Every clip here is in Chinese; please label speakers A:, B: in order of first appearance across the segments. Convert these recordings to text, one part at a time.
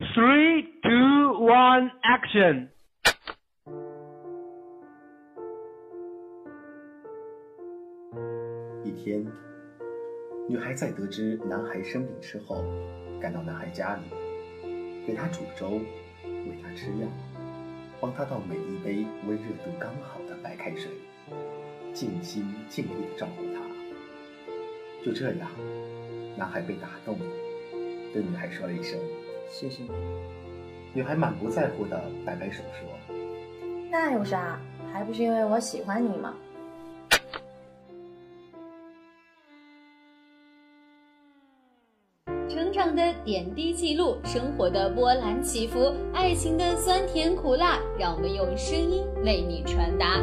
A: Three, two, one, action.
B: 一天，女孩在得知男孩生病之后，赶到男孩家里，给他煮粥，喂他吃药，帮他倒每一杯温热度刚好的白开水，尽心尽力的照顾他。就这样，男孩被打动了，对女孩说了一声“谢谢你”。女孩满不在乎的摆摆手说：“
C: 那有啥？还不是因为我喜欢你吗？”
D: 成长的点滴记录，生活的波澜起伏，爱情的酸甜苦辣，让我们用声音为你传达。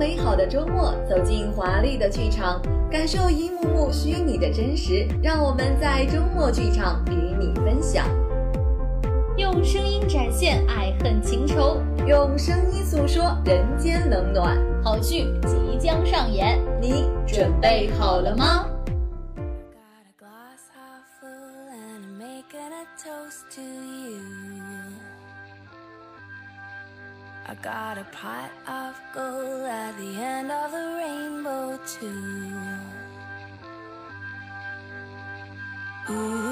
D: 美好的周末，走进华丽的剧场，感受一幕幕虚拟的真实。让我们在周末剧场与你分享，用声音展现爱恨情仇，用声音诉说人间冷暖。好剧即将上演，你准备好了吗？
E: Got a pot of gold at the end of the rainbow too. Ooh,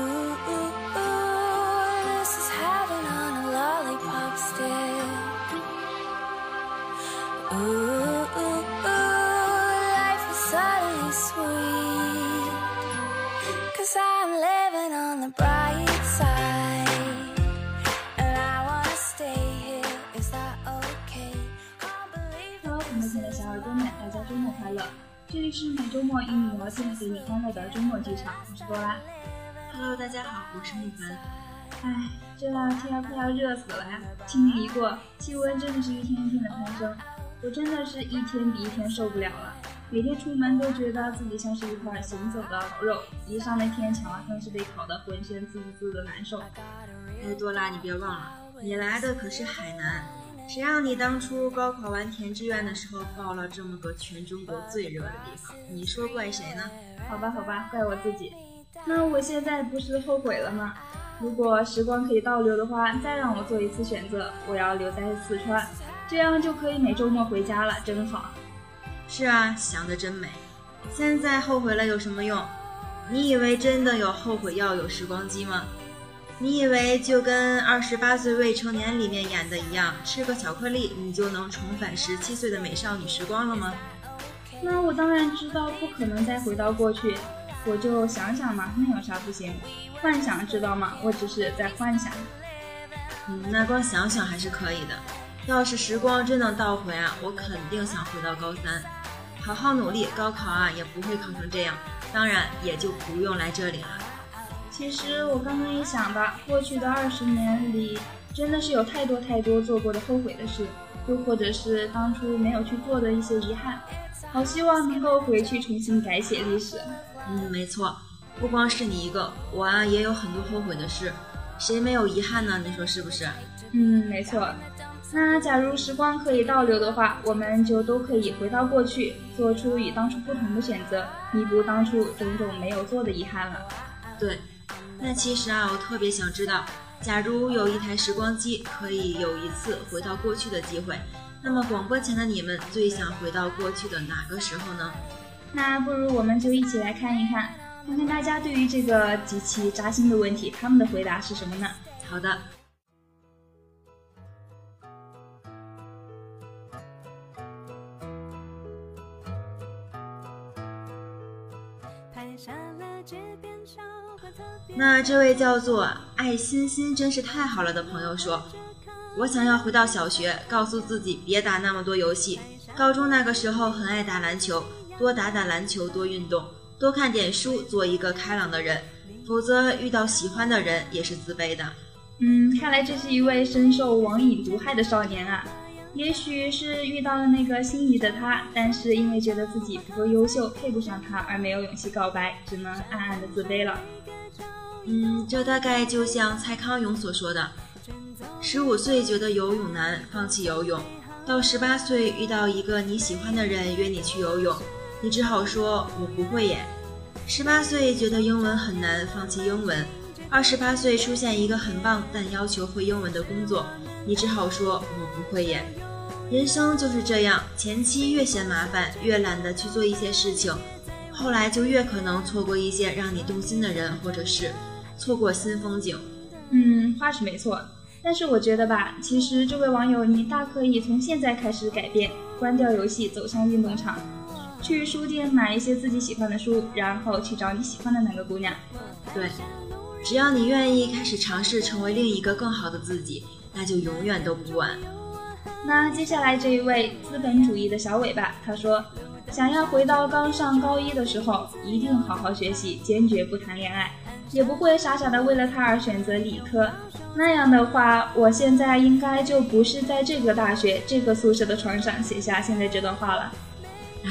F: 末快乐！这里是每周末与你聊天、给你欢乐的周末剧场，我是多拉。
G: Hello，大家好，我是木凡。
F: 唉，这两天快要热死了呀！清明一过，气温真的是一天一天的攀升，我真的是一天比一天受不了了。每天出门都觉得自己像是一块行走的烤肉，一上那天桥啊，更是被烤得浑身滋滋的难受。
G: 哎，多拉，你别忘了，你来的可是海南，谁让你当初高考完填志愿的时候报了这么个全中国最热的地方？你说怪谁呢？
F: 好吧，好吧，怪我自己。那我现在不是后悔了吗？如果时光可以倒流的话，再让我做一次选择，我要留在四川，这样就可以每周末回家了，真好。
G: 是啊，想得真美。现在后悔了有什么用？你以为真的有后悔药有时光机吗？你以为就跟二十八岁未成年里面演的一样，吃个巧克力你就能重返十七岁的美少女时光了吗？
F: 那我当然知道不可能再回到过去，我就想想嘛，那有啥不行？幻想知道吗？我只是在幻想。
G: 嗯，那光想想还是可以的。要是时光真能倒回啊，我肯定想回到高三，好好努力，高考啊也不会考成这样，当然也就不用来这里了。
F: 其实我刚刚一想吧，过去的二十年里，真的是有太多太多做过的后悔的事，又或者是当初没有去做的一些遗憾。好希望能够回去重新改写历史。
G: 嗯，没错，不光是你一个，我啊也有很多后悔的事，谁没有遗憾呢？你说是不是？
F: 嗯，没错。那假如时光可以倒流的话，我们就都可以回到过去，做出与当初不同的选择，弥补当初种种没有做的遗憾了。
G: 对，那其实啊，我特别想知道，假如有一台时光机，可以有一次回到过去的机会，那么广播前的你们最想回到过去的哪个时候呢？
F: 那不如我们就一起来看一看，看看大家对于这个极其扎心的问题，他们的回答是什么呢？
G: 好的。那这位叫做爱欣欣真是太好了的朋友说：“我想要回到小学，告诉自己别打那么多游戏。高中那个时候很爱打篮球，多打打篮球，多运动，多看点书，做一个开朗的人。否则遇到喜欢的人也是自卑的。”
F: 嗯，看来这是一位深受网瘾毒害的少年啊。也许是遇到了那个心仪的他，但是因为觉得自己不够优秀，配不上他，而没有勇气告白，只能暗暗的自卑了。
G: 嗯，这大概就像蔡康永所说的：十五岁觉得游泳难，放弃游泳；到十八岁遇到一个你喜欢的人约你去游泳，你只好说我不会耶。十八岁觉得英文很难，放弃英文；二十八岁出现一个很棒但要求会英文的工作，你只好说我不会耶。人生就是这样，前期越嫌麻烦，越懒得去做一些事情，后来就越可能错过一些让你动心的人或者是错过新风景。
F: 嗯，话是没错，但是我觉得吧，其实这位网友你大可以从现在开始改变，关掉游戏，走向运动场。去书店买一些自己喜欢的书，然后去找你喜欢的那个姑娘。
G: 对，只要你愿意开始尝试成为另一个更好的自己，那就永远都不晚。
F: 那接下来这一位资本主义的小尾巴，他说，想要回到刚上高一的时候，一定好好学习，坚决不谈恋爱，也不会傻傻的为了他而选择理科。那样的话，我现在应该就不是在这个大学这个宿舍的床上写下现在这段话了。
G: 唉。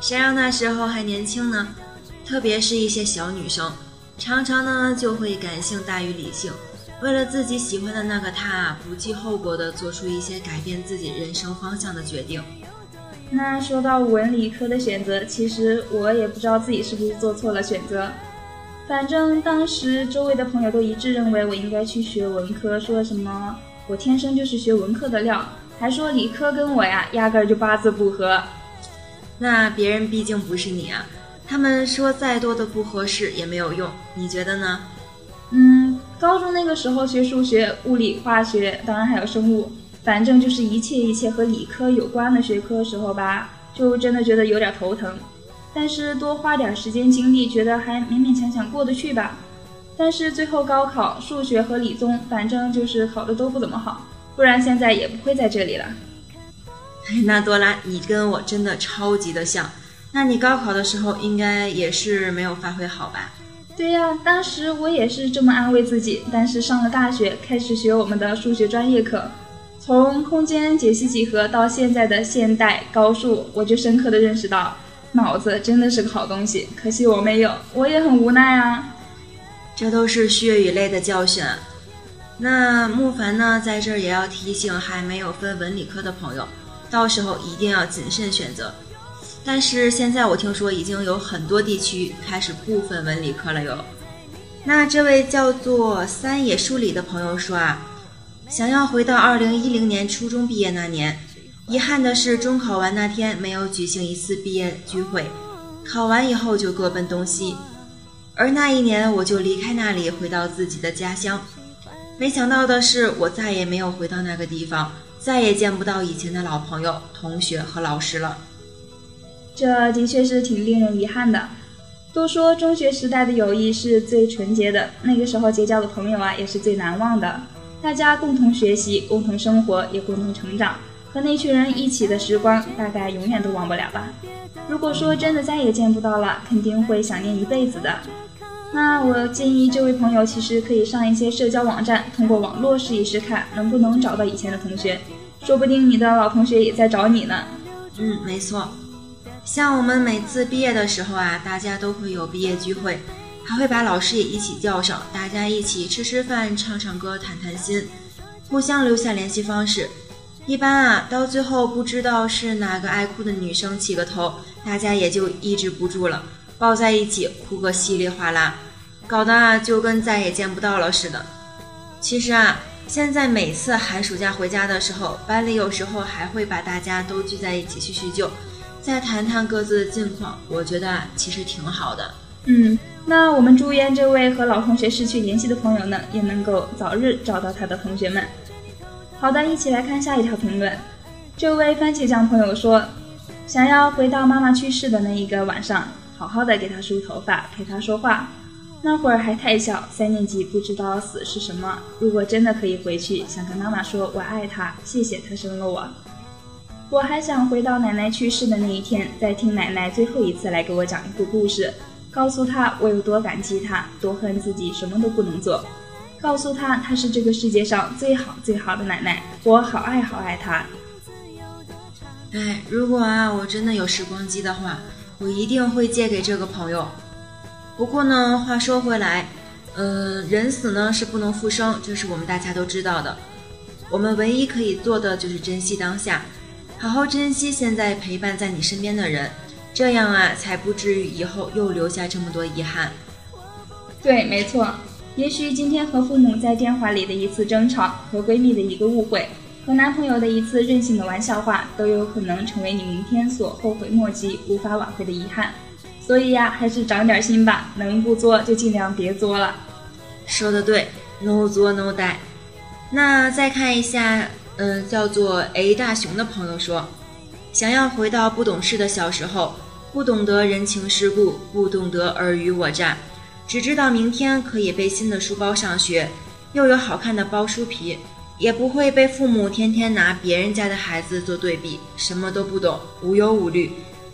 G: 谁让那时候还年轻呢？特别是一些小女生，常常呢就会感性大于理性，为了自己喜欢的那个他，不计后果的做出一些改变自己人生方向的决定。
F: 那说到文理科的选择，其实我也不知道自己是不是做错了选择。反正当时周围的朋友都一致认为我应该去学文科，说什么我天生就是学文科的料，还说理科跟我呀压根儿就八字不合。
G: 那别人毕竟不是你啊，他们说再多的不合适也没有用，你觉得呢？
F: 嗯，高中那个时候学数学、物理、化学，当然还有生物，反正就是一切一切和理科有关的学科时候吧，就真的觉得有点头疼。但是多花点时间精力，觉得还勉勉强强过得去吧。但是最后高考数学和理综，反正就是考的都不怎么好，不然现在也不会在这里了。
G: 那多拉，你跟我真的超级的像。那你高考的时候应该也是没有发挥好吧？
F: 对呀，当时我也是这么安慰自己。但是上了大学，开始学我们的数学专业课，从空间解析几何到现在的现代高数，我就深刻的认识到，脑子真的是个好东西。可惜我没有，我也很无奈啊。
G: 这都是血与泪的教训。那木凡呢，在这儿也要提醒还没有分文理科的朋友。到时候一定要谨慎选择，但是现在我听说已经有很多地区开始不分文理科了哟。那这位叫做三野书里的朋友说啊，想要回到二零一零年初中毕业那年，遗憾的是中考完那天没有举行一次毕业聚会，考完以后就各奔东西，而那一年我就离开那里回到自己的家乡，没想到的是我再也没有回到那个地方。再也见不到以前的老朋友、同学和老师了，
F: 这的确是挺令人遗憾的。都说中学时代的友谊是最纯洁的，那个时候结交的朋友啊也是最难忘的。大家共同学习、共同生活，也共同成长，和那群人一起的时光，大概永远都忘不了吧。如果说真的再也见不到了，肯定会想念一辈子的。那我建议这位朋友其实可以上一些社交网站，通过网络试一试看能不能找到以前的同学，说不定你的老同学也在找你呢。
G: 嗯，没错。像我们每次毕业的时候啊，大家都会有毕业聚会，还会把老师也一起叫上，大家一起吃吃饭、唱唱歌、谈谈心，互相留下联系方式。一般啊，到最后不知道是哪个爱哭的女生起个头，大家也就抑制不住了。抱在一起哭个稀里哗啦，搞得啊就跟再也见不到了似的。其实啊，现在每次寒暑假回家的时候，班里有时候还会把大家都聚在一起叙叙旧，再谈谈各自的近况。我觉得啊其实挺好的。
F: 嗯，那我们祝愿这位和老同学失去联系的朋友呢，也能够早日找到他的同学们。好的，一起来看下一条评论。这位番茄酱朋友说，想要回到妈妈去世的那一个晚上。好好的给她梳头发，陪她说话。那会儿还太小，三年级不知道死是什么。如果真的可以回去，想跟妈妈说我爱她，谢谢她生了我。我还想回到奶奶去世的那一天，再听奶奶最后一次来给我讲一个故事，告诉她我有多感激她，多恨自己什么都不能做，告诉她她是这个世界上最好最好的奶奶，我好爱好爱她。
G: 哎，如果啊我真的有时光机的话。我一定会借给这个朋友。不过呢，话说回来，嗯，人死呢是不能复生，这是我们大家都知道的。我们唯一可以做的就是珍惜当下，好好珍惜现在陪伴在你身边的人，这样啊，才不至于以后又留下这么多遗憾。
F: 对，没错。也许今天和父母在电话里的一次争吵，和闺蜜的一个误会，和男朋友的一次任性的玩笑话，都有可能成为你明天所后悔莫及、无法挽回的遗憾。所以呀，还是长点心吧，能不作就尽量别作了。
G: 说的对，no 作 no die。那再看一下，嗯，叫做 A 大熊的朋友说，想要回到不懂事的小时候，不懂得人情世故，不懂得尔虞我诈，只知道明天可以背新的书包上学，又有好看的包书皮，也不会被父母天天拿别人家的孩子做对比，什么都不懂，无忧无虑，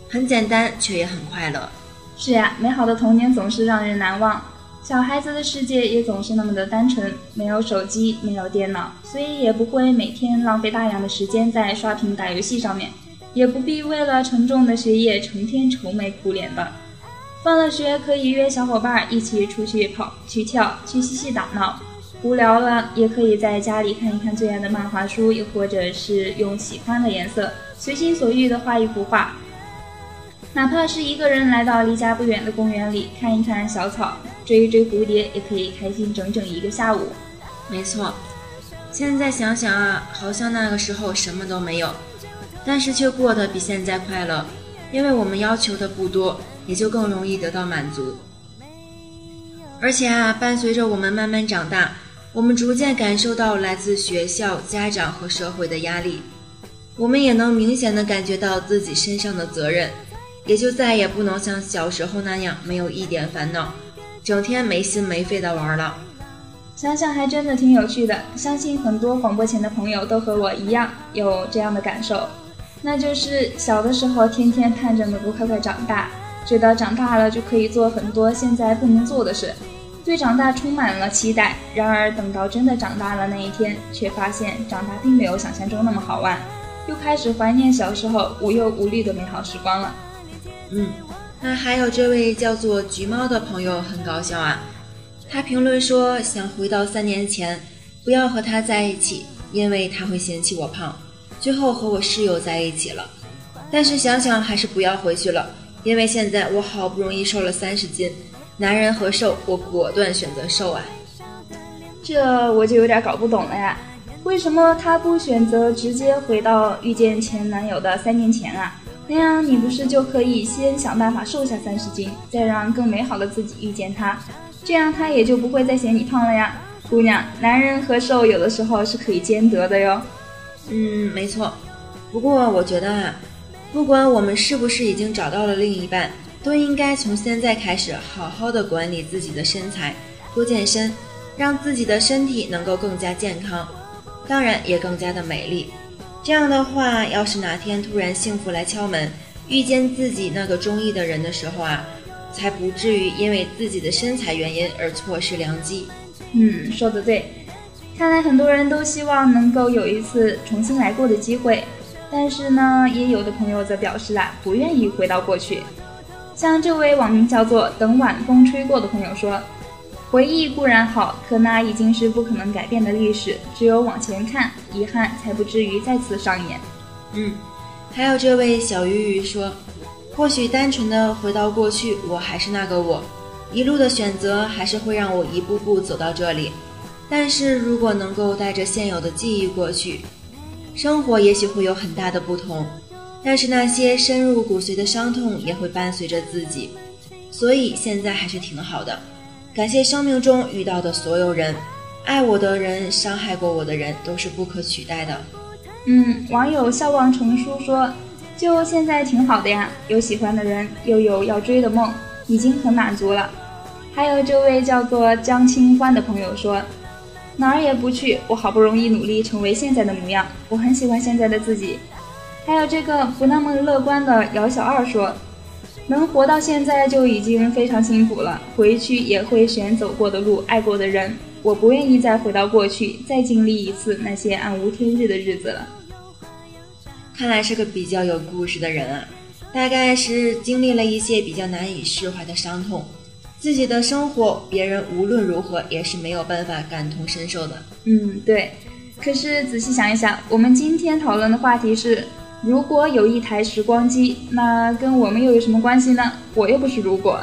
G: 很简单，却也很快乐。
F: 是呀，美好的童年总是让人难忘。小孩子的世界也总是那么的单纯，没有手机，没有电脑，所以也不会每天浪费大量的时间在刷屏打游戏上面，也不必为了沉重的学业成天愁眉苦脸的。放了学可以约小伙伴一起出去跑、去跳、去嬉戏打闹。无聊了也可以在家里看一看最爱的漫画书，又或者是用喜欢的颜色随心所欲的画一幅画。哪怕是一个人来到离家不远的公园里看一看小草，追一追蝴蝶，也可以开心整整一个下午。
G: 没错，现在想想啊，好像那个时候什么都没有，但是却过得比现在快乐，因为我们要求的不多，也就更容易得到满足。而且啊，伴随着我们慢慢长大，我们逐渐感受到来自学校、家长和社会的压力，我们也能明显的感觉到自己身上的责任。也就再也不能像小时候那样没有一点烦恼，整天没心没肺的玩了。
F: 想想还真的挺有趣的，相信很多广播前的朋友都和我一样有这样的感受，那就是小的时候天天盼着能够快快长大，觉得长大了就可以做很多现在不能做的事，对长大充满了期待。然而等到真的长大了那一天，却发现长大并没有想象中那么好玩，又开始怀念小时候无忧无虑的美好时光了。
G: 嗯，那还有这位叫做橘猫的朋友很搞笑啊，他评论说想回到三年前，不要和他在一起，因为他会嫌弃我胖，最后和我室友在一起了。但是想想还是不要回去了，因为现在我好不容易瘦了三十斤，男人和瘦，我果断选择瘦啊。
F: 这我就有点搞不懂了呀，为什么他不选择直接回到遇见前男友的三年前啊？那样你不是就可以先想办法瘦下三十斤，再让更美好的自己遇见他，这样他也就不会再嫌你胖了呀。姑娘，男人和瘦有的时候是可以兼得的哟。
G: 嗯，没错。不过我觉得啊，不管我们是不是已经找到了另一半，都应该从现在开始好好的管理自己的身材，多健身，让自己的身体能够更加健康，当然也更加的美丽。这样的话，要是哪天突然幸福来敲门，遇见自己那个中意的人的时候啊，才不至于因为自己的身材原因而错失良机。
F: 嗯，说的对。看来很多人都希望能够有一次重新来过的机会，但是呢，也有的朋友则表示啊，不愿意回到过去。像这位网名叫做“等晚风吹过”的朋友说。回忆固然好，可那已经是不可能改变的历史。只有往前看，遗憾才不至于再次上演。
G: 嗯，还有这位小鱼鱼说，或许单纯的回到过去，我还是那个我，一路的选择还是会让我一步步走到这里。但是如果能够带着现有的记忆过去，生活也许会有很大的不同。但是那些深入骨髓的伤痛也会伴随着自己，所以现在还是挺好的。感谢生命中遇到的所有人，爱我的人，伤害过我的人，都是不可取代的。
F: 嗯，网友笑望成书说：“就现在挺好的呀，有喜欢的人，又有要追的梦，已经很满足了。”还有这位叫做江清欢的朋友说：“哪儿也不去，我好不容易努力成为现在的模样，我很喜欢现在的自己。”还有这个不那么乐观的姚小二说。能活到现在就已经非常幸福了，回去也会选走过的路，爱过的人。我不愿意再回到过去，再经历一次那些暗无天日的日子了。
G: 看来是个比较有故事的人啊，大概是经历了一些比较难以释怀的伤痛，自己的生活，别人无论如何也是没有办法感同身受的。
F: 嗯，对。可是仔细想一想，我们今天讨论的话题是。如果有一台时光机，那跟我们又有什么关系呢？我又不是如果。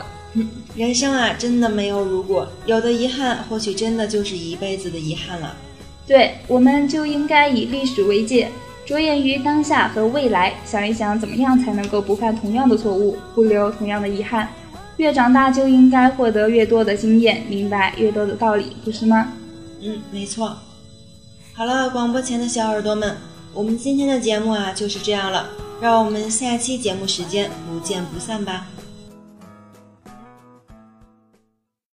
G: 人生啊，真的没有如果，有的遗憾或许真的就是一辈子的遗憾了。
F: 对，我们就应该以历史为界，着眼于当下和未来，想一想怎么样才能够不犯同样的错误，不留同样的遗憾。越长大就应该获得越多的经验，明白越多的道理，不是吗？
G: 嗯，没错。好了，广播前的小耳朵们，我们今天的节目啊就是这样了，让我们下期节目时间不见不散吧。